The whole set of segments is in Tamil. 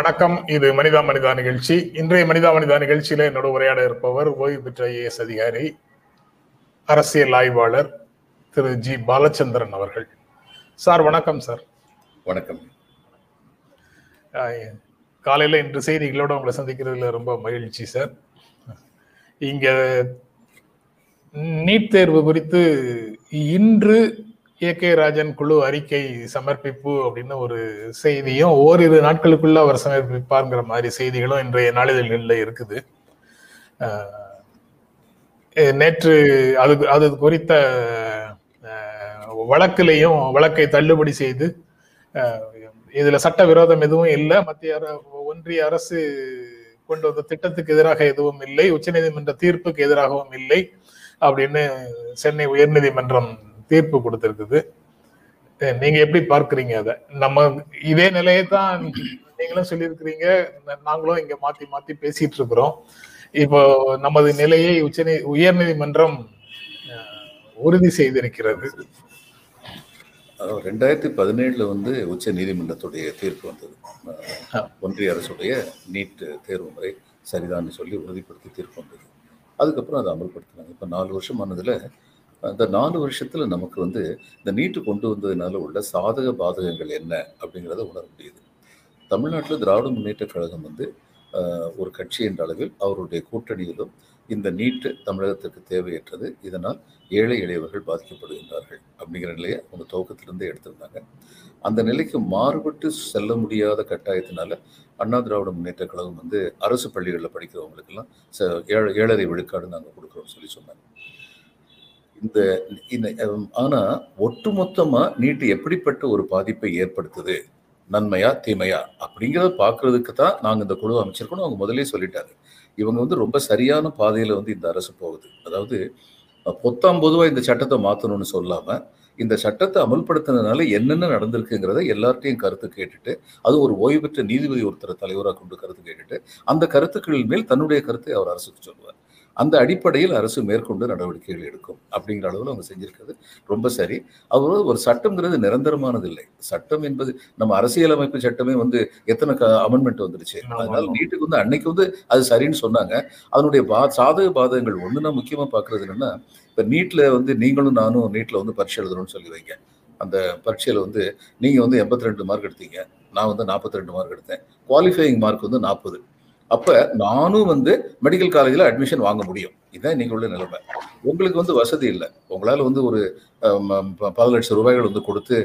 வணக்கம். இது மனிதா மனிதா நிகழ்ச்சி. இன்றைய மனிதா மனிதா நிகழ்ச்சியில என்னோட உரையாட இருப்பவர் ஓய்வு பெற்ற ஐஏஎஸ் அதிகாரி அரசியல் ஆய்வாளர் திரு ஜி பாலச்சந்திரன் அவர்கள். சார் வணக்கம் சார். வணக்கம். காலையில இன்று செய்திகளோட உங்களை சந்திக்கிறதுல ரொம்ப மகிழ்ச்சி சார். இங்க நீட் தேர்வு குறித்து இன்று ஏ கே ராஜன் குழு அறிக்கை சமர்ப்பிப்பு அப்படின்னு ஒரு செய்தியும் ஓரிரு நாட்களுக்குள்ள அவர் சமர்ப்பிப்பாருங்கிற மாதிரி செய்திகளும் இன்றைய நாளிதழ்களில் இருக்குது. நேற்று அது அது குறித்த வழக்கிலையும் வழக்கை தள்ளுபடி செய்து இதுல சட்ட விரோதம் எதுவும் இல்லை. மத்திய அர- ஒன்றிய அரசு கொண்டு வந்த திட்டத்துக்கு எதிராக எதுவும் இல்லை. உச்சநீதிமன்ற தீர்ப்புக்கு எதிராகவும் இல்லை அப்படின்னு சென்னை உயர்நீதிமன்றம் தீர்ப்பு கொடுத்திருக்குது. நீங்க எப்படி பார்க்கறீங்க அதை? நம்ம இதே நிலையை தான் நீங்களும் சொல்லியிருக்கிறீங்க. நாங்களும் இங்க மாத்தி மாத்தி பேசிட்டு இருக்கிறோம். இப்போ நமது நிலையை உச்சநீ உயர்நீதிமன்றம் அஹ், உறுதி செய்திருக்கிறது. ரெண்டாயிரத்தி பதினேழுல வந்து உச்ச நீதிமன்றத்துடைய தீர்ப்பு வந்தது. ஒன்றிய அரசுடைய நீட் தேர்வு முறை சரிதான்னு சொல்லி உறுதிப்படுத்தி தீர்ப்பு வந்தது. அதுக்கப்புறம் அதை அமல்படுத்தினாங்க. இப்போ நாலு வருஷம் ஆனதுல அந்த நாலு வருஷத்தில் நமக்கு வந்து இந்த நீட்டு கொண்டு வந்ததுனால உள்ள சாதக பாதகங்கள் என்ன அப்படிங்கிறத உணர முடியுது. தமிழ்நாட்டில் திராவிட முன்னேற்ற கழகம் வந்து ஒரு கட்சி என்ற அளவில் அவருடைய கூட்டணியிலும் இந்த நீட்டு தமிழகத்திற்கு தேவையற்றது. இதனால் ஏழை எளியவர்கள் பாதிக்கப்படுகின்றார்கள் அப்படிங்கிற நிலையை அவங்க துவக்கத்திலிருந்தே எடுத்திருந்தாங்க. அந்த நிலைக்கு மாறுபட்டு செல்ல முடியாத கட்டாயத்தினால அண்ணா திராவிட முன்னேற்ற கழகம் வந்து அரசு பள்ளிகளில் படிக்கிறவங்களுக்கெல்லாம் ச- ஏழ ஏழரை விழுக்காடு நாங்கள் கொடுக்குறோம்னு சொல்லி சொன்னாங்க. இந்த இந்த ஹம், ஆனா ஒட்டுமொத்தமா நீட்டு எப்படிப்பட்ட ஒரு பாதிப்பை ஏற்படுத்துது? நன்மையா தீமையா? அப்படிங்கிறத பார்க்கறதுக்கு தான் நாங்கள் இந்த குழு அமைச்சிருக்கணும் அவங்க முதலே சொல்லிட்டாரு இவங்க வந்து ரொம்ப சரியான பாதையில வந்து இந்த அரசு போகுது. அதாவது பொத்தாம் பொதுவா இந்த சட்டத்தை மாத்தணும்னு சொல்லாம இந்த சட்டத்தை அமல்படுத்தினதுனால என்னென்ன நடந்திருக்குங்கிறத எல்லார்ட்டையும் கருத்து கேட்டுட்டு அது ஒரு ஓய்வு பெற்ற நீதிபதி ஒருத்தரை தலைவராக கொண்டு கருத்து கேட்டுட்டு அந்த கருத்துக்களின் மேல் தன்னுடைய கருத்தை அவர் அரசுக்கு சொல்லுவார். அந்த அடிப்படையில் அரசு மேற்கொண்டு நடவடிக்கைகள் எடுக்கும் அப்படிங்கிற அளவில் அவங்க செஞ்சிருக்கிறது. ரொம்ப சரி. அவர் ஒரு சட்டம்ங்கிறது நிரந்தரமானது இல்லை. சட்டம் என்பது நம்ம அரசியலமைப்பு சட்டமே வந்து எத்தனை அமெண்ட்மெண்ட் வந்துருச்சு. அதனால நீட்டுக்கு வந்து அன்னைக்கு வந்து அது சரின்னு சொன்னாங்க. அதனுடைய பா சாதக பாதகங்கள் ஒன்று நான் முக்கியமா பார்க்கறது என்னன்னா இப்போ நீட்ல வந்து நீங்களும் நானும் நீட்ல வந்து பரீட்சை எழுதணும்னு சொல்லி வைங்க. அந்த பரீட்சையில வந்து நீங்க வந்து எண்பத்தி ரெண்டு மார்க் எடுத்தீங்க. நான் வந்து நாற்பத்தி ரெண்டு மார்க் எடுத்தேன். குவாலிஃபையிங் மார்க் வந்து நாற்பது அப்ப நானும் வந்து மெடிக்கல் காலேஜில் அட்மிஷன் வாங்க முடியும். இதுதான் இன்னைக்கு உள்ள நிலைமை. உங்களுக்கு வந்து வசதி இல்லை. உங்களால் வந்து ஒரு ப- பல லட்சம் ரூபாய்கள் வந்து கொடுத்து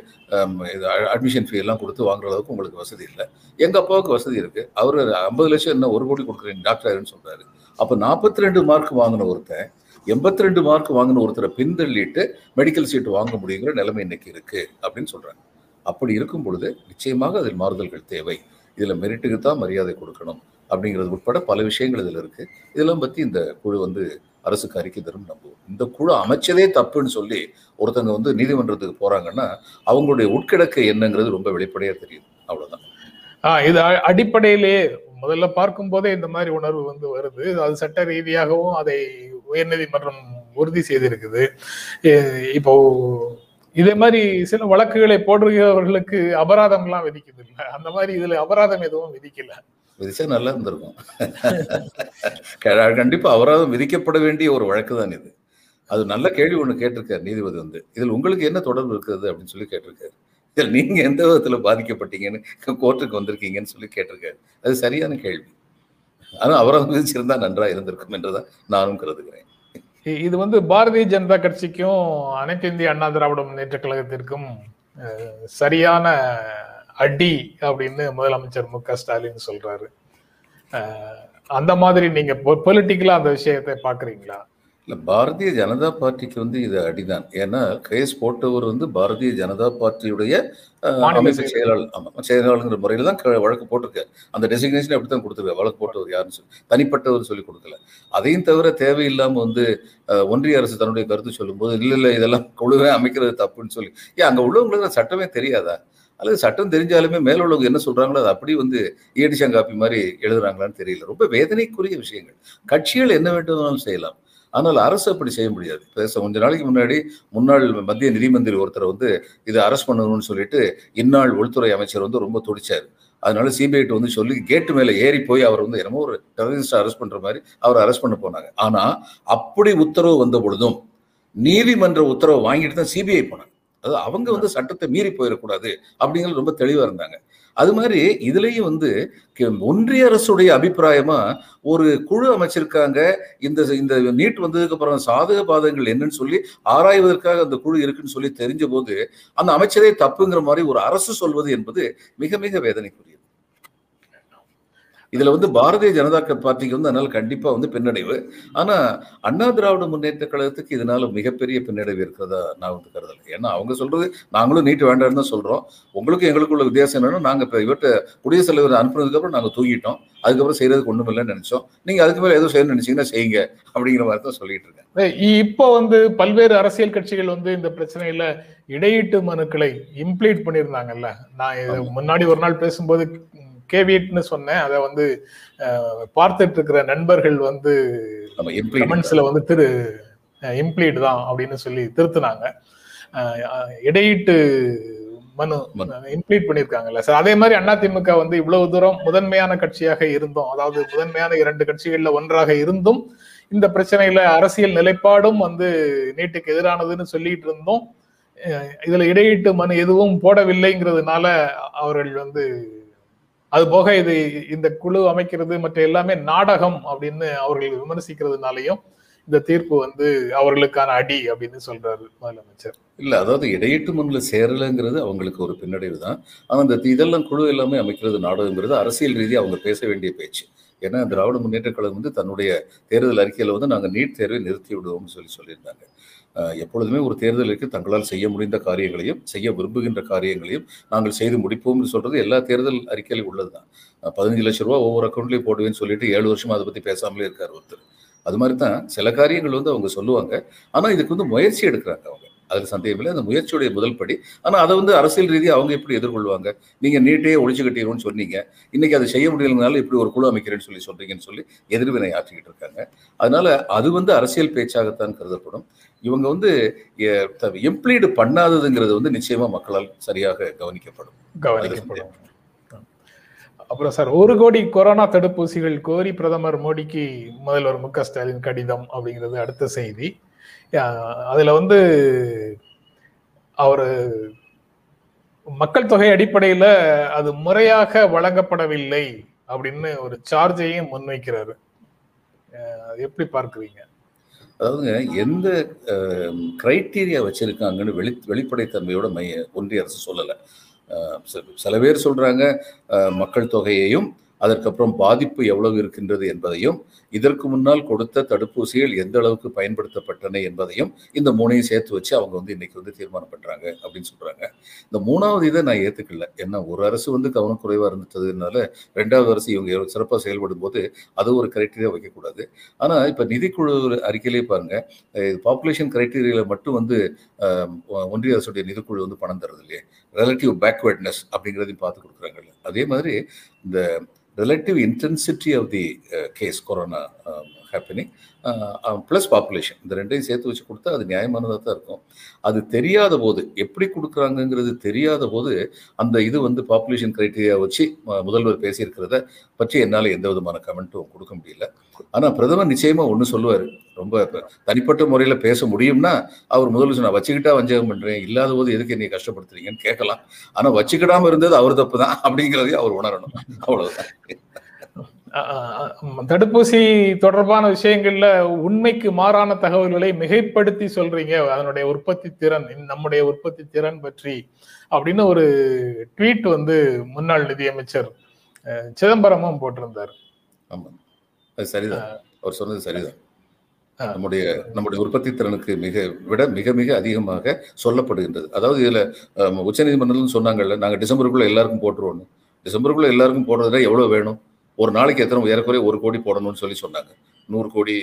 இது அட்மிஷன் ஃபீ எல்லாம் கொடுத்து வாங்குற அளவுக்கு உங்களுக்கு வசதி இல்லை. எங்கள் அப்பாவுக்கு வசதி இருக்குது அவர் ஐம்பது லட்சம் என்ன ஒரு கோடி கொடுக்குறேன் டாக்டர் சொல்கிறாரு அப்போ நாற்பத்தி ரெண்டு மார்க் வாங்கின ஒருத்தன் எண்பத்தி ரெண்டு மார்க் வாங்கின ஒருத்தரை பின்தள்ளிட்டு மெடிக்கல் சீட் வாங்க முடியுங்கிற நிலைமை இன்னைக்கு இருக்குது அப்படின்னு சொல்கிறாங்க அப்படி இருக்கும் பொழுது நிச்சயமாக அதில் மாறுதல்கள் தேவை. இதில் மெரிட்டுக்கு தான் மரியாதை கொடுக்கணும். அப்படிங்கிறது உட்பட பல விஷயங்கள் இதுல இருக்கு. இதெல்லாம் பத்தி இந்த குழு வந்து அரசுக்கு அறிக்கை தரும் நம்புவோம். இந்த குழு அமைச்சதே தப்புன்னு சொல்லி ஒருத்தங்க வந்து நீதிமன்றத்துக்கு போறாங்கன்னா அவங்களுடைய உட்கிடக்கு என்னங்கிறது ரொம்ப வெளிப்படையாக தெரியுது அவ்வளவுதான். ஆஹ் இது அடிப்படையிலே முதல்ல பார்க்கும் போதே இந்த மாதிரி உணர்வு வந்து வருது. அது சட்ட ரீதியாகவும் அதை உயர்நீதிமன்றம் உறுதி செய்திருக்குது. இப்போ இதே மாதிரி சில வழக்குகளை போடுகிறவர்களுக்கு அபராதம்லாம் விதிக்குது இல்ல? அந்த மாதிரி இதுல அபராதம் எதுவும் விதிக்கல. விதிச்சா நல்லா இருந்திருக்கும். கண்டிப்பா அவரால் விதிக்கப்பட வேண்டிய ஒரு வழக்கு தான் இது. அது நல்ல கேள்வி ஒண்ணு கேட்டிருக்காரு நீதிபதி வந்து. இதில் உங்களுக்கு என்ன தொடர்பு இருக்குது அப்படின்னு சொல்லி கேட்டிருக்காரு. இதில் நீங்க எந்த விதத்துல பாதிக்கப்பட்டீங்கன்னு கோர்ட்டுக்கு வந்திருக்கீங்கன்னு சொல்லி கேட்டிருக்காரு. அது சரியான கேள்வி. ஆனால் அவரால் விதிச்சிருந்தா நன்றா இருந்திருக்கும் என்றுதான் நானும் கருதுகிறேன். இது வந்து பாரதிய ஜனதா கட்சிக்கும் அனைத்து இந்திய அண்ணா திராவிட முன்னேற்ற கழகத்திற்கும் அஹ், சரியான அடி அப்படின்னு முதலமைச்சர் மு க. ஸ்டாலின் சொல்றாரு. அந்த மாதிரி நீங்க பொலிட்டிக்கலா அந்த விஷயத்தை பாக்குறீங்களா இல்ல பாரதிய ஜனதா பார்ட்டிக்கு வந்து இது அடிதான். ஏன்னா கேஸ் போட்டவர் வந்து பாரதிய ஜனதா பார்ட்டியுடைய அமைப்பு செயலாளர். செயலாளர் ஆமா செயலாளருங்கிற முறையில தான் வழக்கு போட்டிருக்காரு. அந்த டெசிக்னேஷன் அப்படித்தான் கொடுத்துருக்காரு. வழக்கு போட்டவர் யாருன்னு சொல்லி தனிப்பட்டவர் சொல்லி கொடுக்கல. அதையும் தவிர தேவையில்லாம வந்து ஒன்றிய அரசு தன்னுடைய கருத்து சொல்லும்போது இல்ல இல்ல இதெல்லாம் குழுவே அமைக்கிறது தப்புன்னு சொல்லி. ஏன் அங்க உள்ளவங்களுக்கு சட்டமே தெரியாதா? அல்லது சட்டம் தெரிஞ்சாலுமே மேல உள்ளவங்க என்ன சொல்றாங்களோ அது அப்படி வந்து ஈடிஷங்காப்பி மாதிரி எழுதுறாங்களான்னு தெரியல. ரொம்ப வேதனைக்குரிய விஷயங்கள். கட்சிகள் என்ன வேண்டுமானாலும் செய்யலாம். ஆனால் அரசு அப்படி செய்ய முடியாது. பேச கொஞ்ச நாளைக்கு முன்னாடி முன்னாள் மத்திய நிதி மந்திரி ஒருத்தரை வந்து இதை அரசு பண்ணணும்னு சொல்லிட்டு இந்நாள் உள்துறை அமைச்சர் வந்து ரொம்ப துடிச்சார். அதனால சிபிஐட்டு வந்து சொல்லி கேட்டு மேலே ஏறி போய் அவர் வந்து என்னமோ ஒரு டெரரிஸ்டை அரெஸ்ட் பண்ற மாதிரி அவர் அரெஸ்ட் பண்ண போனாங்க. ஆனா அப்படி உத்தரவு வந்த பொழுதும் நீதிமன்ற உத்தரவு வாங்கிட்டு தான் சிபிஐ போனாங்க. அதாவது அவங்க வந்து சட்டத்தை மீறி போயிடக்கூடாது அப்படிங்கிறது ரொம்ப தெளிவா இருந்தாங்க. அது மாதிரி இதுலயும் வந்து ஒன்றிய அரசுடைய அபிப்பிராயமா ஒரு குழு அமைச்சிருக்காங்க. இந்த இந்த நீட் வந்ததுக்கு அப்புறம் சாதக பாதகங்கள் என்னன்னு சொல்லி ஆராய்வதற்காக அந்த குழு இருக்குன்னு சொல்லி தெரிஞ்ச போது அந்த அமைச்சரே தப்புங்கிற மாதிரி ஒரு அரசு சொல்வது என்பது மிக மிக வேதனைக்குரியது இதுல வந்து பாரதிய ஜனதா பார்ட்டிக்கு வந்து அதனால கண்டிப்பா வந்து பின்னடைவு. ஆனா அண்ணா திராவிட முன்னேற்ற கழகத்துக்கு இதனால மிகப்பெரிய பின்னடைவு இருக்கிறதா நான் வந்து கருதலை. ஏன்னா அவங்க சொல்றது நாங்களும் நீட்டு வேண்டாம்னு தான் சொல்றோம். உங்களுக்கு எங்களுக்குள்ள வித்தியாசம் என்னன்னா நாங்க இப்ப இவர்கிட்ட குடியரசுத் தலைவர் அனுப்புனதுக்கு அப்புறம் நாங்க தூங்கிட்டோம். அதுக்கப்புறம் செய்யறதுக்கு ஒண்ணும் இல்லைன்னு நினைச்சோம். நீங்க அதுக்கு மேல ஏதோ செய்யணும்னு நினைச்சீங்கன்னா செய்யுங்க அப்படிங்கிற மாதிரி தான் சொல்லிட்டு இருக்கேன். இப்போ வந்து பல்வேறு அரசியல் கட்சிகள் வந்து இந்த பிரச்சனையில இடையீட்டு மனுக்களை இம்ப்ளீட் பண்ணியிருந்தாங்கல்ல. நான். முன்னாடி ஒரு நாள் பேசும்போது கேவியட்னு சொன்னேன். அதை வந்து பார்த்துட்டு இருக்கிற நண்பர்கள் வந்து கமெண்ட்ஸ்ல வந்து திரு இம்ப்ளீட் தான் அப்படின்னு சொல்லி திருத்துனாங்க. இடையீட்டு மனு. இம்ப்ளீட் பண்ணிருக்காங்கல்ல சார் அதே மாதிரி அதிமுக வந்து இவ்வளவு தூரம் முதன்மையான கட்சியாக இருந்தோம். அதாவது முதன்மையான இரண்டு கட்சிகள்ல ஒன்றாக இருந்தும் இந்த பிரச்சனையில அரசியல் நிலைப்பாடும் வந்து நீட்டுக்கு எதிரானதுன்னு சொல்லிட்டு இருந்தோம். இதுல இடையீட்டு மனு எதுவும் போடவில்லைங்கிறதுனால அவர்கள் வந்து அது போக இது இந்த குழு அமைக்கிறது மற்ற எல்லாமே நாடகம் அப்படின்னு அவர்கள் விமர்சிக்கிறதுனாலையும் இந்த தீர்ப்பு வந்து அவர்களுக்கான அடி அப்படின்னு சொல்றாரு முதலமைச்சர். இல்ல அதாவது இடையீட்டு மண்ணில் சேரலைங்கிறது அவங்களுக்கு ஒரு பின்னடைவு தான். ஆனா இந்த இதெல்லாம் குழு எல்லாமே அமைக்கிறது நாடகங்கிறது அரசியல் ரீதியாக அவங்க பேச வேண்டிய பேச்சு. ஏன்னா திராவிட முன்னேற்ற கழகம் வந்து தன்னுடைய தேர்தல் அறிக்கையில வந்து நாங்கள் நீட் தேர்வை நிறுத்தி விடுவோம்னு சொல்லி சொல்லியிருந்தாங்க. எப்பொழுதுமே ஒரு தேர்தலுக்கு தங்களால் செய்ய முடிந்த காரியங்களையும் செய்ய விரும்புகின்ற காரியங்களையும் நாங்கள் செய்து முடிப்போம்னு சொல்றது எல்லா தேர்தல் அறிக்கையிலும் உள்ளதுதான். தான் பதினஞ்சு லட்ச ரூபா ஒவ்வொரு அக்கௌண்ட்லயும் போடுவேன்னு சொல்லிட்டு ஏழு வருஷமா அதை பத்தி பேசாமலே இருக்கார் ஒருத்தர். அது மாதிரி தான் சில காரியங்கள் வந்து அவங்க சொல்லுவாங்க. ஆனா இதுக்கு வந்து முயற்சி எடுக்கிறாங்க அவங்க. அதில் சந்தேகம் இல்லை. அந்த முயற்சியுடைய முதல் படி. ஆனா அதை வந்து அரசியல் ரீதியாக அவங்க எப்படி எதிர்கொள்வாங்க? நீங்க நீட்டே ஒழிச்சு கட்டிடுவோம்னு சொன்னீங்க. இன்னைக்கு அதை செய்ய முடியலனால இப்படி ஒரு குழு அமைக்கிறேன்னு சொல்லி சொல்றீங்கன்னு சொல்லி எதிர்வினை ஆற்றிக்கிட்டு இருக்காங்க. அதனால அது வந்து அரசியல் பேச்சாகத்தான் கருதப்படும். இவங்க வந்து எம்ப்ளீடு பண்ணாததுங்கிறது வந்து நிச்சயமா மக்களால் சரியாக கவனிக்கப்படும். கவனிக்கப்படும். அப்புறம் சார் ஒரு கோடி கொரோனா தடுப்பூசிகள் கோரி பிரதமர் மோடிக்கு முதல்வர் மு க ஸ்டாலின் கடிதம் அப்படிங்கிறது அடுத்த செய்தி. அதுல வந்து அவர் மக்கள் தொகை அடிப்படையில அது முறையாக வழங்கப்படவில்லை அப்படின்னு ஒரு சார்ஜையும் முன்வைக்கிறாரு. எப்படி பார்க்குறீங்க? அதாவதுங்க எந்த க்ரைட்டீரியா வச்சிருக்காங்கன்னு வெளி வெளிப்படைத்தன்மையோட மைய ஒன்றிய அரசு சொல்லலை. சில- சில பேர் சொல்கிறாங்க மக்கள் தொகையையும் அதற்கப்புறம் பாதிப்பு எவ்வளவு இருக்கின்றது என்பதையும் இதற்கு முன்னால் கொடுத்த தடுப்பூசிகள் எந்த அளவுக்கு பயன்படுத்தப்பட்டன என்பதையும் இந்த மூணையும் சேர்த்து வச்சு அவங்க வந்து இன்னைக்கு வந்து தீர்மானம் பண்றாங்க அப்படின்னு சொல்றாங்க. இந்த மூணாவது இதை நான் ஏத்துக்கல. ஏன்னா ஒரு அரசு வந்து கவனக்குறைவா இருந்ததுனால ரெண்டாவது அரசு இவங்க சிறப்பாக செயல்படும் போது அது ஒரு கிரைட்டீரியா வைக்கக்கூடாது. ஆனா இப்ப நிதிக்குழு அறிக்கையிலே பாருங்க பாப்புலேஷன் கிரைட்டீரியால மட்டும் வந்து ஒன்றிய அரசுடைய நிதிக்குழு வந்து பணம் தரது இல்லையே ரிலேட்டிவ் பேக்வேர்ட்னஸ் அப்படிங்கிறதையும் பார்த்து கொடுக்குறாங்கல்ல. அதே மாதிரி இந்த relative intensity of the case corona happening plus population இந்த ரெண்டையும் சேர்த்து வச்சு கொடுத்தா அது நியாயமானதாக தான் இருக்கும். அது தெரியாத போது எப்படி கொடுக்குறாங்கங்கிறது தெரியாத போது அந்த இது வந்து பாப்புலேஷன் கிரைட்டீரியா வச்சு முதல்வர் பேசியிருக்கிறத பற்றி என்னால் எந்த விதமான கமெண்ட்டும் கொடுக்க முடியல. ஆனால் பிரதமர் நிச்சயமாக ஒன்று சொல்லுவார். ரொம்ப தனிப்பட்ட முறையில் பேச முடியும்னா அவர் முதல்ல நான் வச்சுக்கிட்டா வஞ்சகம் பண்றேன் இல்லாத போது எதுக்கு என்னை கஷ்டப்படுத்துறீங்கன்னு கேட்கலாம். ஆனா வச்சுக்கிடாம இருந்தது அவர் தப்பு தான் அப்படிங்கிறதையும் அவர் உணரணும். அவ்வளவுதான். தடுப்பூசி தொடர்பான விஷயங்கள்ல உண்மைக்கு மாறான தகவல்களை மிகைப்படுத்தி சொல்றீங்க. அதனுடைய உற்பத்தி திறன் நம்முடைய உற்பத்தி திறன் பற்றி அப்படின்னு ஒரு ட்வீட் வந்து முன்னாள் நிதியமைச்சர் சிதம்பரமும் போட்டிருந்தார். ஆமா. அது சரிதான். அவர் சொன்னது சரிதான். நம்முடைய நம்முடைய உற்பத்தி திறனுக்கு மிக விட மிக மிக அதிகமாக சொல்லப்படுகின்றது. அதாவது இதில் அஹ், உச்சநீதிமன்றம்னு சொன்னாங்கல்ல நாங்கள் டிசம்பருக்குள்ளே எல்லாருக்கும் போட்டுருவோம் டிசம்பருக்குள்ளே எல்லாருக்கும் போடுறதுல எவ்வளோ வேணும்? ஒரு நாளைக்கு எத்தனை ஏறக்குறைய ஒரு கோடி போடணும்னு சொல்லி சொன்னாங்க. நூறு கோடி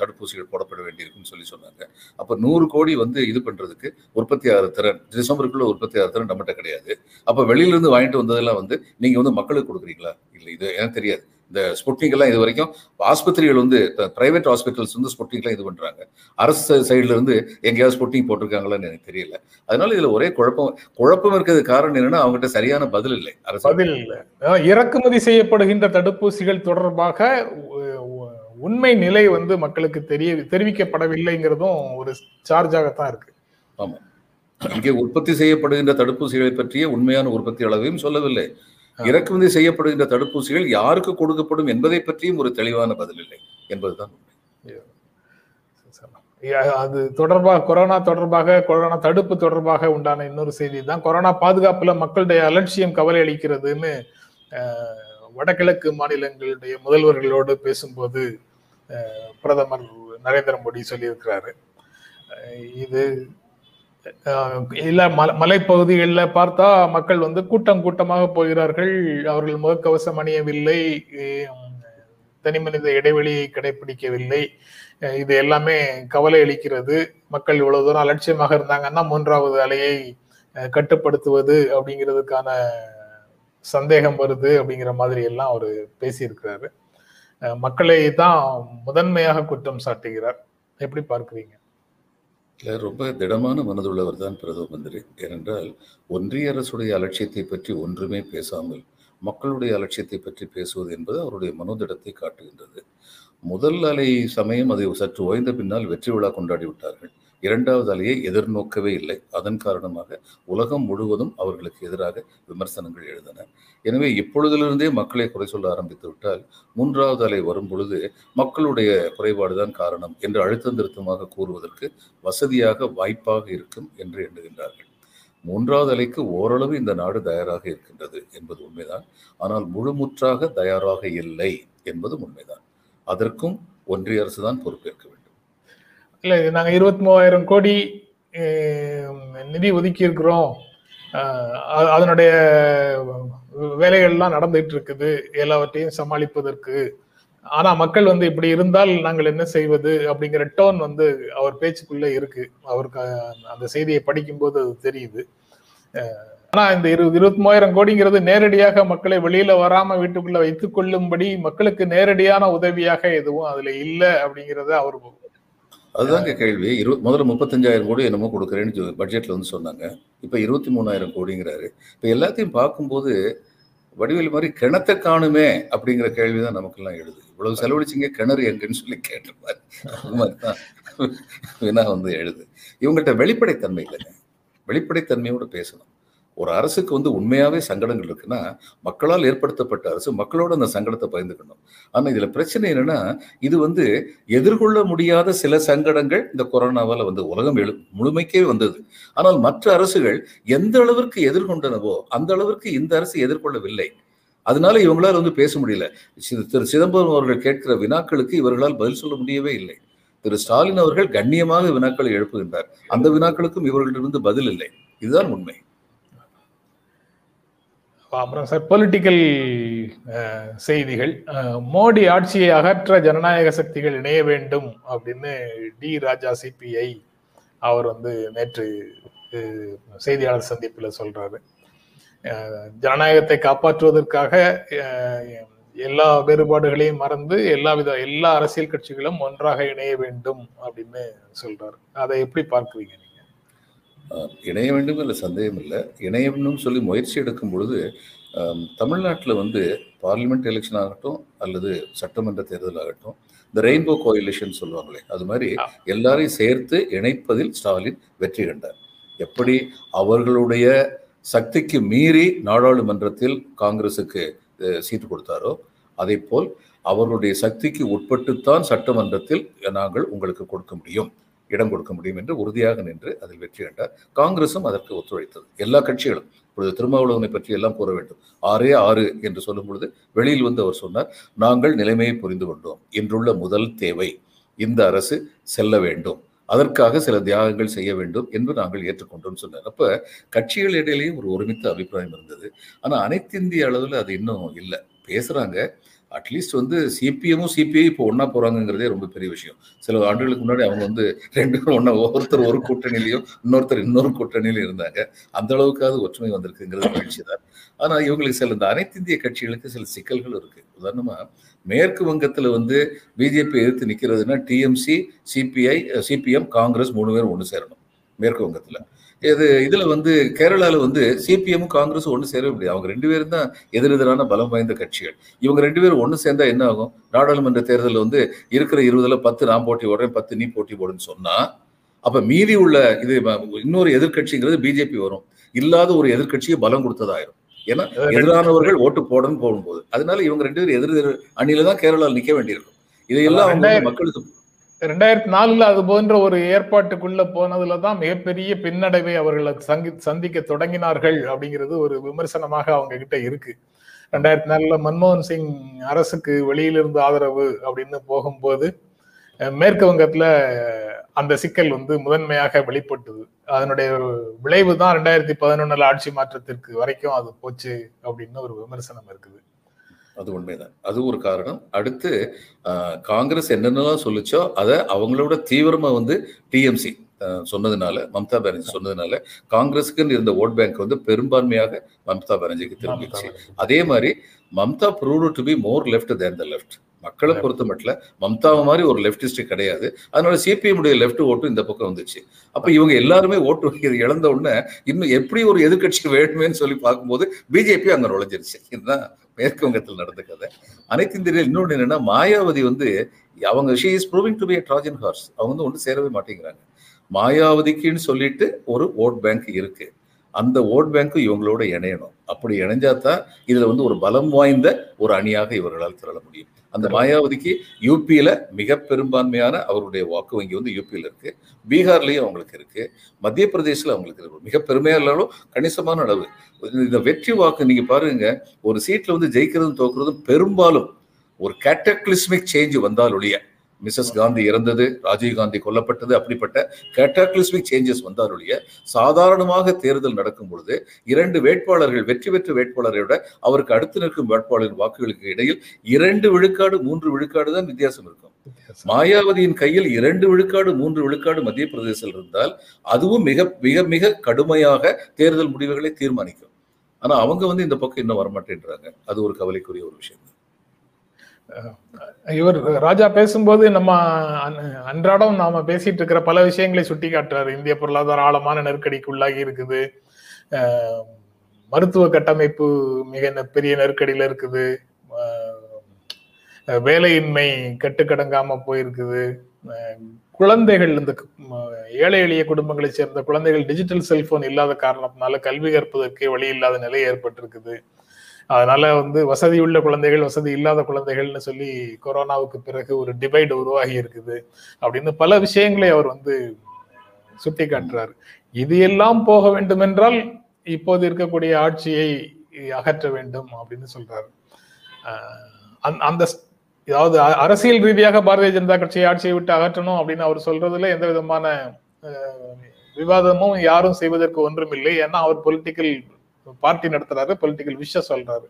தடுப்பூசிகள் போடப்பட வேண்டியிருக்குன்னு சொல்லி சொன்னாங்க. அப்போ நூறு கோடி வந்து இது பண்ணுறதுக்கு உற்பத்தி ஆகிற திறன் டிசம்பருக்குள்ள உற்பத்தி ஆகிற திறன் நம்மகிட்ட கிடையாது. அப்போ வெளியிலேருந்து வாங்கிட்டு வந்ததெல்லாம் வந்து நீங்கள் வந்து மக்களுக்கு கொடுக்குறீங்களா? இல்லை இது எனக்கு தெரியாது. இந்த ஸ்புட்னிக் எல்லாம் இது வரைக்கும் ஆஸ்பத்திரிகள் வந்து பிரைவேட் ஹாஸ்பிட்டல்ஸ் வந்து ஸ்புட்னிக்லாம் இது பண்றாங்க. அரசு சைடுல இருந்து எங்கேயாவது ஸ்புட்னிக் போட்டிருக்காங்களான்னு எனக்கு தெரியல. அதனால இதுல ஒரே குழப்பம் குழப்பம் இருக்கிறது காரணம் என்னன்னா அவங்ககிட்ட சரியான பதில் இல்லை. அரசு பதில் இல்லை. இறக்குமதி செய்யப்படுகின்ற தடுப்பூசிகள் தொடர்பாக உண்மை நிலை வந்து மக்களுக்கு தெரிய தெரிவிக்கப்படவில்லைங்கிறதும் ஒரு சார்ஜாகத்தான் இருக்கு. ஆமா. இங்கே உற்பத்தி செய்யப்படுகின்ற தடுப்பூசிகளை பற்றிய உண்மையான உற்பத்தி அளவையும் சொல்லவில்லை. இறக்குமதி செய்யப்படுகின்ற தடுப்பூசிகள் யாருக்கு கொடுக்கப்படும் என்பதை பற்றியும் ஒரு தெளிவான பதில் இல்லை என்பதுதான் அது தொடர்பாக கொரோனா தொடர்பாக கொரோனா தடுப்பு தொடர்பாக உண்டான இன்னொரு செய்தி தான் கொரோனா பாதுகாப்புல மக்களுடைய அலட்சியம் கவலை அளிக்கிறதுன்னு வடகிழக்கு மாநிலங்களுடைய முதல்வர்களோடு பேசும்போது பிரதமர் நரேந்திர மோடி சொல்லியிருக்கிறாரு. இது இல்லை மலை மல மலைப்பகுதிகளில் பார்த்தா மக்கள் வந்து கூட்டம் கூட்டமாக போகிறார்கள். அவர்கள் முகக்கவசம் அணியவில்லை. தனி மனித இடைவெளியை கடைபிடிக்கவில்லை. இது எல்லாமே கவலை அளிக்கிறது. மக்கள் இவ்வளவு தூரம் அலட்சியமாக இருந்தாங்கன்னா மூன்றாவது அலையை கட்டுப்படுத்துவது அப்படிங்கிறதுக்கான சந்தேகம் வருது அப்படிங்கிற மாதிரி எல்லாம் அவர் பேசியிருக்கிறாரு. மக்களை தான் முதன்மையாக குற்றம் சாட்டுகிறார். எப்படி பார்க்கிறீங்க? ரொம்ப திடமான மனதுள்ளவர் தான் பிரதம மந்திரி. ஏனென்றால் ஒன்றிய அரசுடைய அலட்சியத்தை பற்றி ஒன்றுமே பேசாமல் மக்களுடைய அலட்சியத்தை பற்றி பேசுவது என்பது அவருடைய மனோதிடத்தை காட்டுகின்றது. முதல் அலை சமயம் அதை சற்று ஓய்ந்த பின்னால் வெற்றி விழா கொண்டாடி விட்டார்கள். இரண்டாவது அலையை எதிர்நோக்கவே இல்லை. அதன் காரணமாக உலகம் முழுவதும் அவர்களுக்கு எதிராக விமர்சனங்கள் எழுந்தன. எனவே இப்பொழுதிலிருந்தே மக்களை குறை சொல்ல ஆரம்பித்து விட்டால் மூன்றாவது அலை வரும் பொழுது மக்களுடைய குறைபாடுதான் காரணம் என்று அழுத்தம் திருத்தமாக கூறுவதற்கு வசதியாக வாய்ப்பாக இருக்கும் என்று எண்ணுகின்றார்கள். மூன்றாவது அலைக்கு ஓரளவு இந்த நாடு தயாராக இருக்கின்றது என்பது உண்மைதான். ஆனால் முழுமுற்றாக தயாராக இல்லை என்பதும் உண்மைதான். அதற்கும் ஒன்றிய அரசு தான் பொறுப்பேற்க வேண்டும். இல்ல நாங்க இருபத்தி மூவாயிரம் கோடி நிதி ஒதுக்கி இருக்கிறோம் அதனுடைய வேலைகள்லாம் நடந்துட்டு இருக்குது எல்லாவற்றையும் சமாளிப்பதற்கு. ஆனா மக்கள் வந்து இப்படி இருந்தால் நாங்கள் என்ன செய்வது அப்படிங்கிற டோன் வந்து அவர் பேச்சுக்குள்ள இருக்கு. அவருக்கு அந்த செய்தியை படிக்கும்போது அது தெரியுது. ஆனா இந்த இரு இருபத்தி மூவாயிரம் கோடிங்கிறது நேரடியாக மக்களை வெளியில வராம வீட்டுக்குள்ள வைத்துக் கொள்ளும்படி மக்களுக்கு நேரடியான உதவியாக எதுவும் அதுல இல்லை அப்படிங்கறத அவர் அதுதாங்க கேள்வி. இரு முதல்ல முப்பத்தஞ்சாயிரம் கோடி என்னமோ கொடுக்குறேன்னு சொல்லி பட்ஜெட்ல வந்து சொன்னாங்க. இப்போ இருபத்தி மூணாயிரம் கோடிங்கிறாரு. இப்போ எல்லாத்தையும் பார்க்கும்போது வடிவேல் மாதிரி கிணத்தை காணுமே அப்படிங்கிற கேள்வி தான் நமக்கெல்லாம் எழுது. இவ்வளவு செலவழிச்சிங்க கிணறு எங்கன்னு சொல்லி கேட்ட மாதிரி அது மாதிரி தான் வினா வந்து எழுது. இவங்கள்ட்ட வெளிப்படைத்தன்மை இல்லைங்க. வெளிப்படைத்தன்மையோடு பேசணும். ஒரு அரசுக்கு வந்து உண்மையாகவே சங்கடங்கள் இருக்குன்னா மக்களால் ஏற்படுத்தப்பட்ட அரசு மக்களோட அந்த சங்கடத்தை பகிர்ந்துக்கணும். ஆனால் இதில் பிரச்சனை என்னென்னா இது வந்து எதிர்கொள்ள முடியாத சில சங்கடங்கள் இந்த கொரோனாவால் வந்து உலகம் எழு முழுமைக்கே வந்தது. ஆனால் மற்ற அரசுகள் எந்த அளவிற்கு எதிர்கொண்டனவோ அந்த அளவிற்கு இந்த அரசு எதிர்கொள்ளவில்லை. அதனால இவங்களால் வந்து பேச முடியல. திரு சிதம்பரம் அவர்கள் கேட்கிற வினாக்களுக்கு இவர்களால் பதில் சொல்ல முடியவே இல்லை. திரு ஸ்டாலின் அவர்கள் கண்ணியமாக வினாக்களை எழுப்புகின்றார். அந்த வினாக்களுக்கும் இவர்களிடமிருந்து பதில் இல்லை. இதுதான் உண்மை. அப்புறம் சார் பொலிட்டிக்கல் செய்திகள். மோடி ஆட்சியை அகற்ற ஜனநாயக சக்திகள் இணைய வேண்டும் அப்படின்னு டி ராஜா சிபிஐ அவர் வந்து நேற்று செய்தியாளர் சந்திப்பில் சொல்றாரு. ஜனநாயகத்தை காப்பாற்றுவதற்காக எல்லா வேறுபாடுகளையும் மறந்து எல்லா வித எல்லா அரசியல் கட்சிகளும் ஒன்றாக இணைய வேண்டும் அப்படின்னு சொல்றாரு. அதை எப்படி பார்க்குறீங்க நீங்க? இணைய வேண்டும் இல்லை சந்தேகம் இல்லை. இணையணும்னு சொல்லி முயற்சி எடுக்கும் பொழுது தமிழ்நாட்டில் வந்து பார்லிமெண்ட் எலெக்ஷன் ஆகட்டும் அல்லது சட்டமன்ற தேர்தல் ஆகட்டும் இந்த ரெயின்போ கோயிலேஷன் சொல்லுவாங்களே அது மாதிரி. எல்லாரையும் சேர்த்து இணைப்பதில் ஸ்டாலின் வெற்றி கண்டார். எப்படி? அவர்களுடைய சக்திக்கு மீறி நாடாளுமன்றத்தில் காங்கிரசுக்கு அஹ், சீட்டு கொடுத்தாரோ அதே போல் அவர்களுடைய சக்திக்கு உட்பட்டுத்தான் சட்டமன்றத்தில் நாங்கள் உங்களுக்கு கொடுக்க முடியும். இடம் கொடுக்க முடியும் என்று உறுதியாக நின்று அதில் வெற்றி கண்டார். காங்கிரசும் அதற்கு ஒத்துழைத்தது. எல்லா கட்சிகளும் இப்பொழுது திருமாவளவனை பற்றி எல்லாம் கூற வேண்டும். ஆறே ஆறு என்று சொல்லும் பொழுது வெளியில் வந்து அவர் சொன்னார் நாங்கள் நிலைமையை புரிந்து கொண்டோம். இன்றுள்ள முதல் தேவை இந்த அரசு செல்ல வேண்டும். அதற்காக சில தியாகங்கள் செய்ய வேண்டும் என்று நாங்கள் ஏற்றுக்கொண்டோம் சொன்னார். அப்ப கட்சிகள் இடையிலேயும் ஒரு ஒருமித்த அபிப்பிராயம் இருந்தது. ஆனா அனைத்து இந்திய அளவில் அது இன்னும் இல்லை. பேசுகிறாங்க அட்லீஸ்ட் வந்து சிபிஎம்மும் சிபிஐ இப்போ ஒன்றா போகிறாங்கங்கிறதே ரொம்ப பெரிய விஷயம். சில ஆண்டுகளுக்கு முன்னாடி அவங்க வந்து ரெண்டு பேரும் ஒன்றா ஒருத்தர் ஒரு கூட்டணியிலையும் இன்னொருத்தர் இன்னொரு கூட்டணியிலும் இருந்தாங்க. அந்த அளவுக்காவது ஒற்றுமை வந்திருக்குங்கிறது மகிழ்ச்சி தான். ஆனால் இவங்களுக்கு சில இந்த அனைத்து இந்திய கட்சிகளுக்கு சில சிக்கல்கள் இருக்குது உதாரணமாக மேற்கு வங்கத்தில் வந்து பிஜேபி எதிர்த்து நிற்கிறதுனா டிஎம்சி சிபிஐ சிபிஎம் காங்கிரஸ் மூணு பேரும் ஒன்று சேரணும். மேற்கு வங்கத்தில். இது இதுல வந்து கேரளால வந்து சிபிஎம் காங்கிரஸ் ஒன்று சேரவே முடியாது. அவங்க ரெண்டு பேரும் தான் எதிரெதிரான பலம் வாய்ந்த கட்சிகள். இவங்க ரெண்டு பேரும் ஒன்று சேர்ந்தா என்ன ஆகும்? நாடாளுமன்ற தேர்தலில் வந்து இருக்கிற இருபதுல பத்து நான் போட்டி போடுறேன் பத்து நீ போட்டி போடுன்னு சொன்னா அப்ப மீதி உள்ள இது இன்னொரு எதிர்கட்சிங்கிறது பிஜேபி வரும். இல்லாத ஒரு எதிர்கட்சியை பலம் கொடுத்ததாயிரும். ஏன்னா எதிரானவர்கள் ஓட்டு போடணும்னு போகும்போது. அதனால இவங்க ரெண்டு பேரும் எதிர் அணியில தான் கேரளாவில் நிக்க வேண்டியிருக்கும். இதையெல்லாம் மக்களுக்கு ரெண்டாயிரத்தி நாலுல அது போன்ற ஒரு ஏற்பாட்டுக்குள்ள போனதுலதான் மிகப்பெரிய பின்னடைவை அவர்கள் சங்கி சந்திக்க தொடங்கினார்கள் அப்படிங்கிறது ஒரு விமர்சனமாக அவங்க கிட்ட இருக்கு. ரெண்டாயிரத்தி நாலுல மன்மோகன் சிங் அரசுக்கு வெளியிலிருந்து ஆதரவு அப்படின்னு போகும்போது மேற்கு வங்கத்துல அந்த சிக்கல் வந்து முதன்மையாக வெளிப்பட்டது. அதனுடைய ஒரு விளைவு தான் ரெண்டாயிரத்தி பதினொன்னுல ஆட்சி மாற்றத்திற்கு வரைக்கும் அது போச்சு அப்படின்னு ஒரு விமர்சனம் இருக்குது. அது உண்மைதான். அது ஒரு காரணம். அடுத்து காங்கிரஸ் என்னென்னலாம் சொல்லிச்சோ அதை அவங்களோட தீவிரமா வந்து டிஎம்சி சொன்னதுனால மம்தா பானர்ஜி சொன்னதுனால காங்கிரஸுக்குன்னு இருந்த ஓட் பேங்க் வந்து பெரும்பான்மையாக மம்தா பானர்ஜிக்கு திரும்பிச்சு அதே மாதிரி Mamata prove to be more left than the left மக்களை பொறுத்த மட்டும் மம்தாவை மாதிரி ஒரு லெப்டிஸ்ட் கிடையாது. அதனால சிபிஎம் உடைய லெஃப்ட் ஓட்டும் இந்த பக்கம் வந்துச்சு. அப்ப இவங்க எல்லாருமே ஓட்டு வைக்கிறது இழந்த உடனே இன்னும் எப்படி ஒரு எதிர்கட்சி வேணுமேன்னு சொல்லி பார்க்கும்போது பிஜேபி அங்க நுழைஞ்சிருச்சு. இதுதான் மேற்கு வங்கத்தில் நடந்த கதை. அனைத்து இந்திய இன்னொன்று என்னன்னா மாயாவதி வந்து அவங்க she is proving to be Trojan horse அவங்க வந்து ஒன்று சேரவே மாட்டேங்கிறாங்க. மாயாவதிக்குன்னு சொல்லிட்டு ஒரு ஓட் பேங்க் இருக்கு. அந்த ஓட் பேங்க்கும் இவங்களோட இணையணும். அப்படி இணைஞ்சாதான் இதுல வந்து ஒரு பலம் வாய்ந்த ஒரு அணியாக இவர்களால் திரள முடியும். அந்த மாயாவதிக்கு யூபியில மிக பெரும்பான்மையான அவருடைய வாக்கு வங்கி வந்து யூபியில் இருக்கு. பீகார்லயும் அவங்களுக்கு இருக்கு. மத்திய பிரதேசில் அவங்களுக்கு இருக்கு. மிக பெருமையா இல்லாலும் கணிசமான அளவு. இந்த வெற்றி வாக்கு நீங்க பாருங்க ஒரு சீட்ல வந்து ஜெயிக்கிறதும் தோக்குறதும் பெரும்பாலும் ஒரு கேட்டக்லிஸ்மிக் சேஞ்ச் வந்தால் ஒழிய மிஸ்ஸஸ் காந்தி இறந்தது ராஜீவ் காந்தி கொல்லப்பட்டது அப்படிப்பட்ட கேட்டாக்லிஸ்மிக் சேஞ்சஸ் வந்தாலுடைய சாதாரணமாக தேர்தல் நடக்கும் பொழுது இரண்டு வேட்பாளர்கள் வெற்றி பெற்ற வேட்பாளரை விட அவருக்கு அடுத்து நிற்கும் வேட்பாளரின் வாக்குகளுக்கு இடையில் இரண்டு விழுக்காடு மூன்று விழுக்காடு தான் வித்தியாசம் இருக்கும். மாயாவதியின் கையில் இரண்டு விழுக்காடு மூன்று விழுக்காடு மத்திய பிரதேசத்தில் இருந்தால் அதுவும் மிக மிக மிக கடுமையாக தேர்தல் முடிவுகளை தீர்மானிக்கும். ஆனா அவங்க வந்து இந்த பக்கம் இன்னும் வரமாட்டேன்றாங்க. அது ஒரு கவலைக்குரிய ஒரு விஷயம் இவர் ராஜா பேசும்போது நம்ம அன்றாடம் நாம பேசிட்டு இருக்கிற பல விஷயங்களை சுட்டி காட்டுறாரு. இந்திய பொருளாதார ஆழமான நெருக்கடிக்கு உள்ளாகி இருக்குது. மருத்துவ கட்டமைப்பு மிக பெரிய நெருக்கடியில இருக்குது. வேலையின்மை கட்டுக்கடங்காம போயிருக்குது. குழந்தைகள் இந்த ஏழை எளிய குடும்பங்களை சேர்ந்த குழந்தைகள் டிஜிட்டல் செல்போன் இல்லாத காரணத்தினால கல்வி கற்பதற்கே வழி இல்லாத நிலை ஏற்பட்டிருக்குது. அதனால வந்து வசதி உள்ள குழந்தைகள் வசதி இல்லாத குழந்தைகள்னு சொல்லி கொரோனாவுக்கு பிறகு ஒரு டிவைடு உருவாகி இருக்குது அப்படின்னு பல விஷயங்களை அவர் வந்து சுட்டி காட்டுறாரு இது எல்லாம் போக வேண்டும் என்றால் இப்போது இருக்கக்கூடிய ஆட்சியை அகற்ற வேண்டும் அப்படின்னு சொல்றாரு. அந்த அதாவது அரசியல் ரீதியாக பாரதிய ஜனதா கட்சியை ஆட்சியை விட்டு அகற்றணும் அப்படின்னு அவர் சொல்றதுல எந்த விதமான விவாதமும் யாரும் செய்வதற்கு ஒன்றும் இல்லை ஏன்னா அவர் பொலிட்டிக்கல் பார்ட்டி நடத்துறாரு பொலிட்டிக்கல் விஷ சொல்றாரு.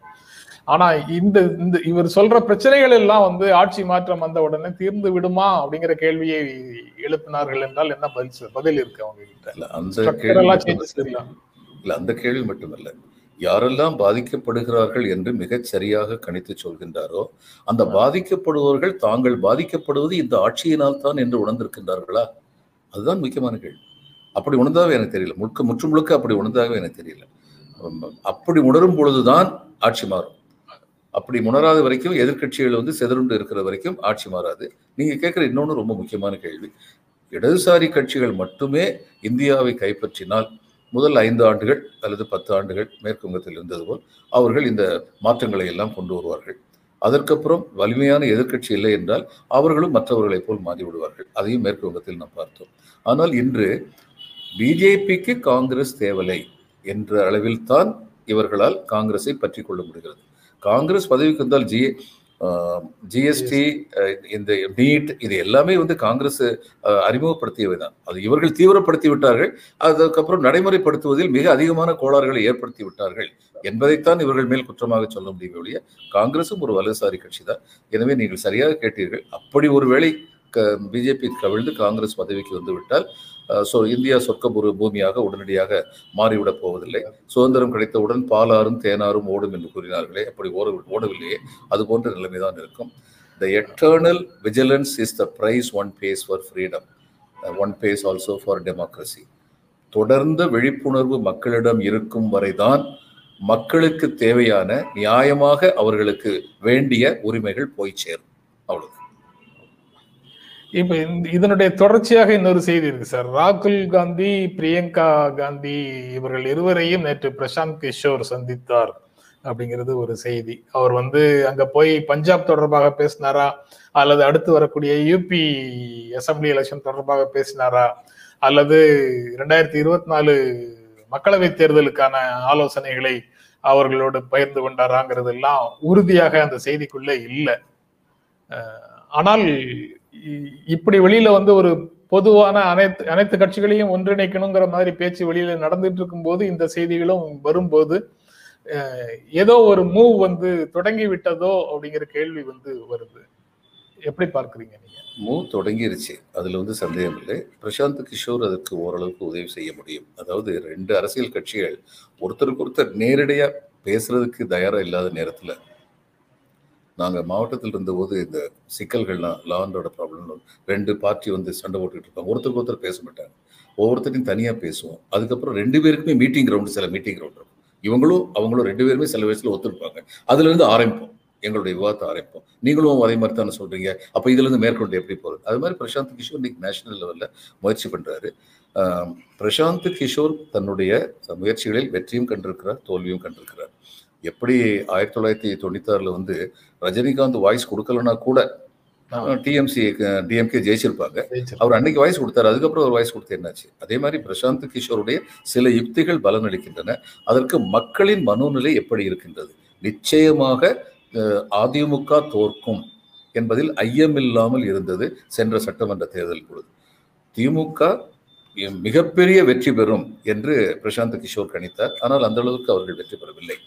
ஆனா இந்த இந்த இவர் சொல்ற பிரச்சனைகள் எல்லாம் வந்து ஆட்சி மாற்றம் வந்த உடனே தீர்ந்து விடுமா அப்படிங்கிற கேள்வியை எழுப்பினார்கள் என்றால் என்ன பதில் பதில் இருக்கு அவங்க கிட்ட அந்த கேள்வி இல்ல. அந்த கேள்வி மட்டுமல்ல. யாரெல்லாம் பாதிக்கப்படுகிறார்கள் என்று மிகச் சரியாக கணித்து சொல்கின்றாரோ அந்த பாதிக்கப்படுபவர்கள் தாங்கள் பாதிக்கப்படுவது இந்த ஆட்சியினால் தான் என்று உணர்ந்திருக்கின்றார்களா? அதுதான் முக்கியமான கேள்வி. அப்படி உணர்ந்தாவே எனக்கு தெரியல. முழுக்க முற்று முழுக்க அப்படி உணர்ந்தாவே எனக்கு தெரியல. அப்படி உணரும் பொழுதுதான் ஆட்சி மாறும். அப்படி உணராத வரைக்கும் எதிர்கட்சிகள் வந்து செதறுண்டு இருக்கிற வரைக்கும் ஆட்சி மாறாது. நீங்க கேட்குற இன்னொன்று ரொம்ப முக்கியமான கேள்வி. இடதுசாரி கட்சிகள் மட்டுமே இந்தியாவை கைப்பற்றினால் முதல் ஐந்து ஆண்டுகள் அல்லது பத்து ஆண்டுகள் மேற்குவங்கத்தில் இருந்தது போல் அவர்கள் இந்த மாற்றங்களை எல்லாம் கொண்டு வருவார்கள். அதற்கப்புறம் வலிமையான எதிர்கட்சி இல்லை என்றால் அவர்களும் மற்றவர்களைப் போல் மாறி விடுவார்கள். அதையும் மேற்குவங்கத்தில் நாம் பார்த்தோம். ஆனால் இன்று பிஜேபிக்கு காங்கிரஸ் தேவலை என்ற அளவில் தான் இவர்களால் காங்கிரஸை பற்றி கொள்ள முடிகிறது. காங்கிரஸ் பதவிக்கு வந்தால் ஜி ஜிஎஸ்டி இந்த நீட் இது எல்லாமே வந்து காங்கிரஸ் அறிமுகப்படுத்தியவை தான் அது இவர்கள் தீவிரப்படுத்தி விட்டார்கள். அதுக்கப்புறம் நடைமுறைப்படுத்துவதில் மிக அதிகமான கோளாறுகளை ஏற்படுத்தி விட்டார்கள் என்பதைத்தான் இவர்கள் மேல் குற்றமாக சொல்ல முடியும் ஒழிய காங்கிரசும் ஒரு வலதுசாரி கட்சி தான் எனவே நீங்கள் சரியாக கேட்டீர்கள். அப்படி ஒருவேளை பிஜேபி கவிழ்ந்து காங்கிரஸ் பதவிக்கு வந்து ஸோ இந்தியா சொர்க்க பூமியாக உடனடியாக மாறிவிடப் போவதில்லை. சுதந்திரம் கிடைத்தவுடன் பாலாறும் தேனாரும் ஓடும் என்று கூறினார்களே. அப்படி ஓட ஓடவில்லையே. அது போன்ற நிலைமைதான் இருக்கும். The eternal vigilance is the price one pays for freedom one pays also for democracy தொடர்ந்த விழிப்புணர்வு மக்களிடம் இருக்கும் வரைதான் மக்களுக்கு தேவையான நியாயமாக அவர்களுக்கு வேண்டிய உரிமைகள் போய் சேரும். அவ்வளவு இப்ப இந்த- இதனுடைய தொடர்ச்சியாக இன்னொரு செய்தி இருக்கு சார். ராகுல் காந்தி பிரியங்கா காந்தி இவர்கள் இருவரையும் நேற்று பிரசாந்த் கிஷோர் சந்தித்தார் அப்படிங்கிறது ஒரு செய்தி. அவர் வந்து அங்க போய் பஞ்சாப் தொடர்பாக பேசினாரா? அல்லது அடுத்து வரக்கூடிய யூபி அசம்பிளி எலெக்ஷன் தொடர்பாக பேசினாரா? அல்லது ரெண்டாயிரத்தி இருபத்தி நாலு மக்களவை தேர்தலுக்கான ஆலோசனைகளை அவர்களோடு பகிர்ந்து கொண்டாராங்கிறது எல்லாம் உறுதியாக அந்த செய்திக்குள்ள இல்லை. ஆனால் இப்படி வெளியில வந்து ஒரு பொதுவான அனைத்து அனைத்து கட்சிகளையும் ஒன்றிணைக்கணுங்கிற மாதிரி பேச்சு வெளியில நடந்துட்டு இருக்கும்போது இந்த செய்திகளும் வரும்போது ஏதோ ஒரு மூவ் வந்து தொடங்கி விட்டதோ அப்படிங்கிற கேள்வி வந்து வருது. எப்படி பார்க்குறீங்க நீங்க? மூவ் தொடங்கிருச்சு. அதுல வந்து சந்தேகம் இல்லை. பிரசாந்த் கிஷோர் அதுக்கு ஓரளவுக்கு உதவி செய்ய முடியும். அதாவது ரெண்டு அரசியல் கட்சிகள் ஒருத்தருக்கு ஒருத்தர் நேரடியாக பேசுறதுக்கு தயாரம் இல்லாத நேரத்தில் நாங்கள் மாவட்டத்தில் இருந்தபோது இந்த சிக்கல்கள்லாம் லா அண்டோட ப்ராப்ளம் ரெண்டு பார்ட்டி வந்து சண்டை போட்டுக்கிட்டு இருப்பாங்க. ஒருத்தருக்கு ஒருத்தர் பேச மாட்டாங்க. ஒவ்வொருத்தரையும் தனியாக பேசுவோம். அதுக்கப்புறம் ரெண்டு பேருக்குமே மீட்டிங் கிரவுண்டு சில மீட்டிங் கிரவுண்ட் இருக்கும். இவங்களும் அவங்களும் ரெண்டு பேருமே சில வயசில் ஒத்துருப்பாங்க. அதுலேருந்து ஆரம்பிப்போம். எங்களுடைய விவாதத்தை ஆரம்பிப்போம். நீங்களும் அதே மாதிரி தானே சொல்கிறீங்க அப்போ இதுலேருந்து மேற்கொண்டு எப்படி போகிறது அது மாதிரி பிரசாந்த் கிஷோர் இன்னைக்கு நேஷனல் லெவலில் முயற்சி பண்ணுறாரு பிரசாந்த் கிஷோர் தன்னுடைய முயற்சிகளில் வெற்றியும் கண்டிருக்கிறார் தோல்வியும் கண்டிருக்கிறார். எப்படி ஆயிரத்தி தொள்ளாயிரத்தி தொண்ணூத்தாறுல வந்து ரஜினிகாந்த் வாய்ஸ் கொடுக்கலன்னா கூட டிஎம்சி டிஎம்கே ஜெயிச்சிருப்பாங்க. அவர் அன்னைக்கு வாய்ஸ் கொடுத்தாரு அதுக்கப்புறம் ஒரு வாய்ஸ் கொடுத்து என்னாச்சு? அதே மாதிரி பிரசாந்த் கிஷோருடைய சில யுக்திகள் பலனளிக்கின்றன. அதற்கு மக்களின் மனோநிலை எப்படி இருக்கின்றது? நிச்சயமாக அதிமுக தோற்கும் என்பதில் ஐயமில்லாமல் இருந்தது சென்ற சட்டமன்ற தேர்தல் பொழுது. திமுக மிகப்பெரிய வெற்றி பெறும் என்று பிரசாந்த் கிஷோர் கணித்தார். ஆனால் அந்த அளவுக்கு அவர்கள் வெற்றி பெறவில்லை.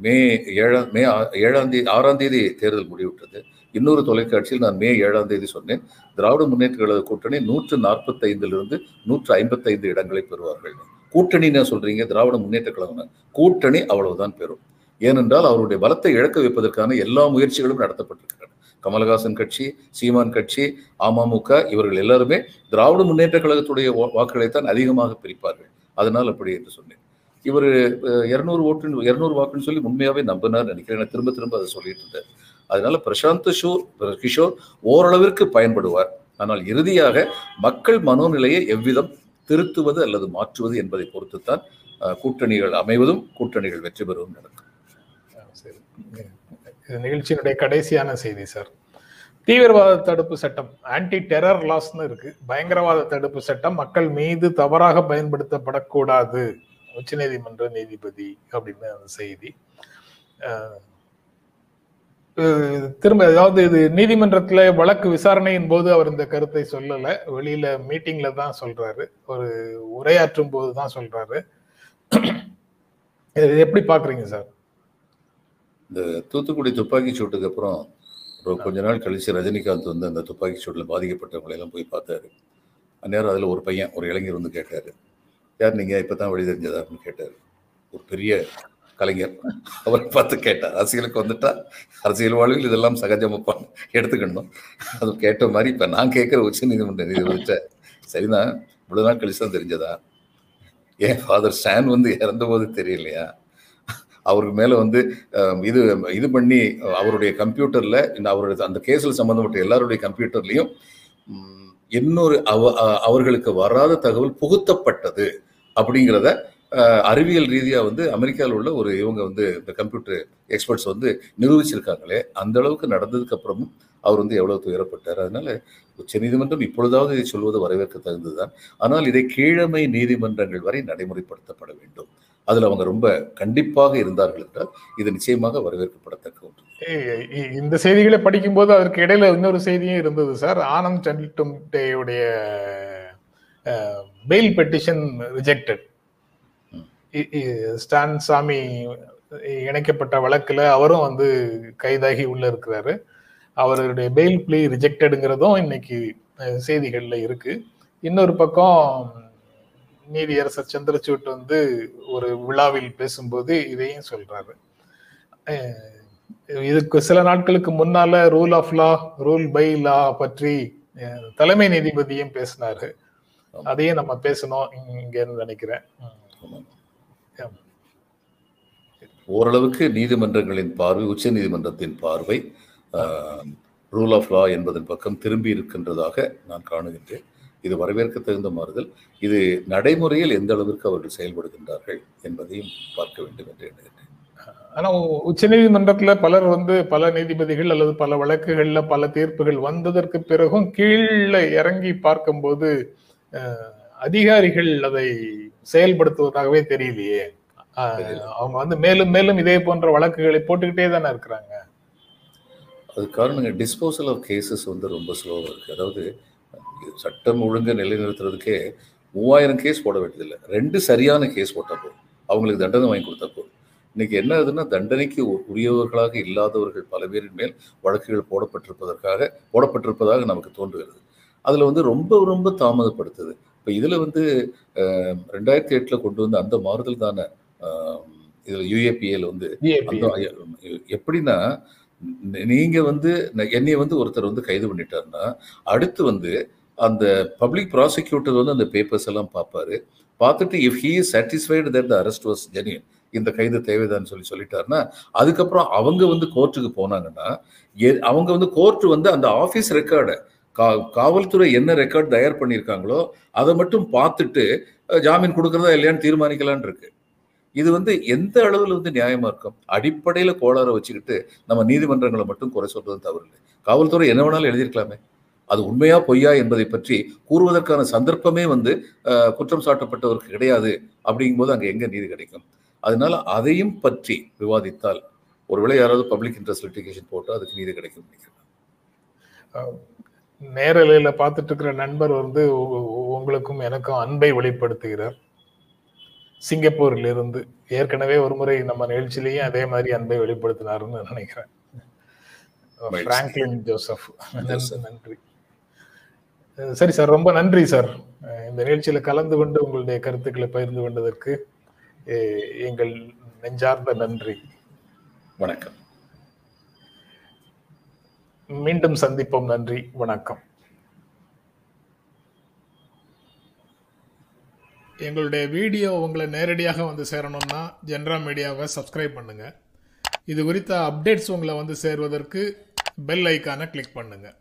மே ஏழாம் மே ஏழாம் தேதி ஆறாம் தேதி தேர்தல் முடிவுற்றது. இன்னொரு தொலைக்காட்சியில் நான் மே ஏழாம் தேதி சொன்னேன். திராவிட முன்னேற்ற கழக கூட்டணி நூற்று நாற்பத்தைந்திலிருந்து நூற்று ஐம்பத்தைந்து இடங்களை பெறுவார்கள். கூட்டணின்னு சொல்றீங்க? திராவிட முன்னேற்ற கழகம் கூட்டணி அவ்வளவுதான் பெறும். ஏனென்றால் அவருடைய பலத்தை இழக்க வைப்பதற்கான எல்லா முயற்சிகளும் நடத்தப்பட்டிருக்கின்றன. கமலஹாசன் கட்சி சீமான் கட்சி அமமுக இவர்கள் எல்லாருமே திராவிட முன்னேற்ற கழகத்துடைய வா- வாக்குகளைத்தான் அதிகமாக பிரிப்பார்கள். அதனால் அப்படி என்று சொன்னேன். இவர் இருநூறு ஓட்டு இருநூறு வாக்குன்னு சொல்லி உண்மையாவே நம்பினார் நினைக்கிறேன். திரும்ப திரும்ப அதை சொல்லிட்டு இருந்தேன். அதனால பிரசாந்த் ஷோர் கிஷோர் ஓரளவிற்கு பயன்படுவார். ஆனால் இறுதியாக மக்கள் மனோநிலையை எவ்விதம் திருத்துவது அல்லது மாற்றுவது என்பதை பொறுத்துத்தான் கூட்டணிகள் அமைவதும் கூட்டணிகள் வெற்றி பெறுவதும் நடக்கும். சரி. இது நிகழ்ச்சியினுடைய கடைசியான செய்தி சார். தீவிரவாத தடுப்பு சட்டம் ஆன்டி டெரர் லாஸ்னு இருக்கு. பயங்கரவாத தடுப்பு சட்டம் மக்கள் மீது தவறாக பயன்படுத்தப்படக்கூடாது. உச்சநீதிமன்ற நீதிபதி அப்படின்னு அந்த செய்தி. திரும்ப அதாவது இது நீதிமன்றத்துல வழக்கு விசாரணையின் போது அவர் இந்த கருத்தை சொல்லல. வெளியில மீட்டிங்ல தான் சொல்றாரு. ஒரு உரையாற்றும் போது தான் சொல்றாரு. இது எப்படி பாக்குறீங்க சார்? இந்த தூத்துக்குடி துப்பாக்கி சூட்டுக்கு அப்புறம் ஒரு கொஞ்ச நாள் கழிச்சு ரஜினிகாந்த் வந்து அந்த துப்பாக்கி சூட்டில் பாதிக்கப்பட்டவங்களை எல்லாம் போய் பார்த்தாரு. அந்நேரம் அதில் ஒரு பையன் ஒரு இளைஞர் வந்து கேட்டாரு. யார் நீங்கள் இப்போ தான் வழி தெரிஞ்சதா அப்படின்னு கேட்டார். ஒரு பெரிய கலைஞர். அவரை பார்த்து கேட்டார். அரசியலுக்கு வந்துட்டா அரசியல் வாழ்வில் இதெல்லாம் சகஜமப்பா எடுத்துக்கணும். அது கேட்ட மாதிரி இப்போ நான் கேட்குற உச்ச நீதிமன்ற நீதிபதிட்ட சரிதான் இவ்வளோ நாள் கழிச்சு தான் தெரிஞ்சதா? ஏன் ஃபாதர் ஸ்டான் வந்து இறந்தபோது தெரியலையா? அவருக்கு மேலே வந்து இது இது பண்ணி அவருடைய கம்ப்யூட்டரில் இந்த அவருடைய அந்த கேஸில் சம்மந்தப்பட்ட எல்லாருடைய கம்ப்யூட்டர்லேயும் இன்னொரு அவ அவர்களுக்கு வராத தகவல் புகுத்தப்பட்டது. அப்படிங்கிறத அறிவியல் ரீதியாக வந்து அமெரிக்காவில் உள்ள ஒரு இவங்க வந்து இந்த கம்ப்யூட்டர் எக்ஸ்பர்ட்ஸ் வந்து நிரூபிச்சிருக்காங்களே அந்த அளவுக்கு நடந்ததுக்கு அப்புறமும் அவர் வந்து எவ்வளவு துயரப்பட்டார். அதனால உச்சநீதிமன்றம் இப்பொழுதாவது இதை சொல்வது வரவேற்க தகுந்ததுதான். ஆனால் இதை கீழமை நீதிமன்றங்கள் வரை நடைமுறைப்படுத்தப்பட வேண்டும். அதுல அவங்க ரொம்ப கண்டிப்பாக இருந்தார்கள் என்றால் இது நிச்சயமாக வரவேற்கப்படத்தக்க ஒன்று. இந்த செய்திகளை படிக்கும்போது அதற்கு இடையில இன்னொரு செய்தியும் இருந்தது sir. Anand டெண்டுடைய bail petition rejected Stan Swamy இணைக்கப்பட்ட வழக்கில் அவரும் வந்து கைதாகி உள்ள இருக்கிறாரு. அவருடைய பெயில் பிளே ரிஜெக்டடுங்கிறதும் இன்னைக்கு செய்திகளில் இருக்கு. இன்னொரு பக்கம் நீதியரசர் சந்திரசூட் வந்து ஒரு விழாவில் பேசும்போது இதையும் சொல்றாரு. இதுக்கு சில நாட்களுக்கு முன்னால rule of law rule by law பற்றி தலைமை நீதிபதியும் பேசினாரு. அதையும் நம்ம பேசணும் இங்க நினைக்கிறேன். ஓரளவுக்கு நீதிமன்றங்களின் பார்வை உச்ச நீதிமன்றத்தின் பார்வை ரூல் ஆஃப் லா என்பதன் பக்கம் திரும்பி இருக்கின்றதாக நான் காணுகின்றேன். இது வரவேற்க தகுந்த மாறுதல். இது நடைமுறையில் எந்த அளவிற்கு அவர்கள் செயல்படுகின்றார்கள் என்பதையும் பார்க்க வேண்டும் என்று எண்ணுகின்றேன். ஆனா உச்ச நீதிமன்றத்துல பலர் வந்து பல நீதிபதிகள் அல்லது பல வழக்குகள்ல பல தீர்ப்புகள் வந்ததற்கு பிறகும் கீழே இறங்கி பார்க்கும்போது அதிகாரிகள் அதை செயல்படுத்துவதாகவே தெரியலையே. அவங்க வந்து மேலும் மேலும் இதே போன்ற வழக்குகளை போட்டுக்கிட்டே தானே இருக்கிறாங்க. அது காரணங்க டிஸ்போசல் ஆஃப் கேசஸ் வந்து ரொம்ப ஸ்லோவாக இருக்குது அதாவது சட்டம் ஒழுங்கை நிலைநிறுத்துறதுக்கே மூவாயிரம் கேஸ் போட வேண்டியதில்லை. ரெண்டு சரியான கேஸ் போட்டால் போதும். அவங்களுக்கு தண்டனை வாங்கி கொடுத்தா போதும். இன்னைக்கு என்ன ஆகுதுன்னா தண்டனைக்கு உரியவர்களாக இல்லாதவர்கள் பல பேரின் மேல் வழக்குகள் போடப்பட்டிருப்பதற்காக போடப்பட்டிருப்பதாக நமக்கு தோன்றுகிறது. அதில் வந்து ரொம்ப ரொம்ப தாமதப்படுத்துது. இப்போ இதில் வந்து ரெண்டாயிரத்தி எட்டில் கொண்டு வந்த அந்த மாறுதல் தானே இதில் யூஏபிஏல வந்து அந்த எப்படின்னா ந- நீங்க வந்து என்னைய வந்து ஒருத்தர் வந்து கைது பண்ணிட்டாருன்னா அடுத்து வந்து அந்த பப்ளிக் ப்ராசிக்யூட்டர் வந்து அந்த பேப்பர்ஸ் எல்லாம் பார்ப்பாரு பார்த்துட்டு if he is satisfied that the arrest was genuine. இந்த கைது தேவைதான்னு சொல்லி சொல்லிட்டாருன்னா அதுக்கப்புறம் அவங்க வந்து கோர்ட்டுக்கு போனாங்கன்னா அவங்க வந்து கோர்ட் வந்து அந்த ஆஃபீஸ் ரெக்கார்டை கா காவல்துறை என்ன ரெக்கார்ட் தயார் பண்ணியிருக்காங்களோ அதை மட்டும் பார்த்துட்டு ஜாமீன் கொடுக்குறதா இல்லையான்னு தீர்மானிக்கலான்னு இருக்கு. இது வந்து எந்த அளவில் வந்து நியாயமா இருக்கும்? அடிப்படையில் கோளாறை வச்சுக்கிட்டு நம்ம நீதிமன்றங்களை மட்டும் குறை சொல்றது தவறு இல்லை காவல்துறை என்ன வேணாலும் எழுதியிருக்கலாமே. அது உண்மையா பொய்யா என்பதை பற்றி கூறுவதற்கான சந்தர்ப்பமே வந்து குற்றம் சாட்டப்பட்டவருக்கு கிடையாது அப்படிங்கும்போது அங்கே எங்க நீதி கிடைக்கும்? அதனால அதையும் பற்றி விவாதித்தால் ஒருவேளை யாராவது பப்ளிக் இன்ட்ரெஸ்ட் லிட்டிகேஷன் போட்டால் அதுக்கு நீதி கிடைக்கும் நினைக்கிறேன். நேரலையில பார்த்துட்டு இருக்கிற நண்பர் வந்து உங்களுக்கும் எனக்கும் அன்பை வெளிப்படுத்துகிறார். சிங்கப்பூரில் இருந்து ஏற்கனவே ஒரு முறை நம்ம நிகழ்ச்சியிலேயே அதே மாதிரி அன்பை வெளிப்படுத்தினாருன்னு நினைக்கிறேன். Franklin Joseph. நன்றி. சரி சார் ரொம்ப நன்றி சார். இந்த நிகழ்ச்சியில கலந்து கொண்டு உங்களுடைய கருத்துக்களை பகிர்ந்து கொண்டதற்கு எங்கள் நெஞ்சார்ந்த நன்றி. வணக்கம். மீண்டும் சந்திப்போம். நன்றி. வணக்கம். எங்களுடைய வீடியோ உங்களை நேரடியாக வந்து சேரணும்னா ஜென்ரா மீடியாவை சப்ஸ்கிரைப் பண்ணுங்க. இது குறித்த அப்டேட்ஸ் உங்களை வந்து சேர்வதற்கு பெல் ஐக்கானை கிளிக் பண்ணுங்கள்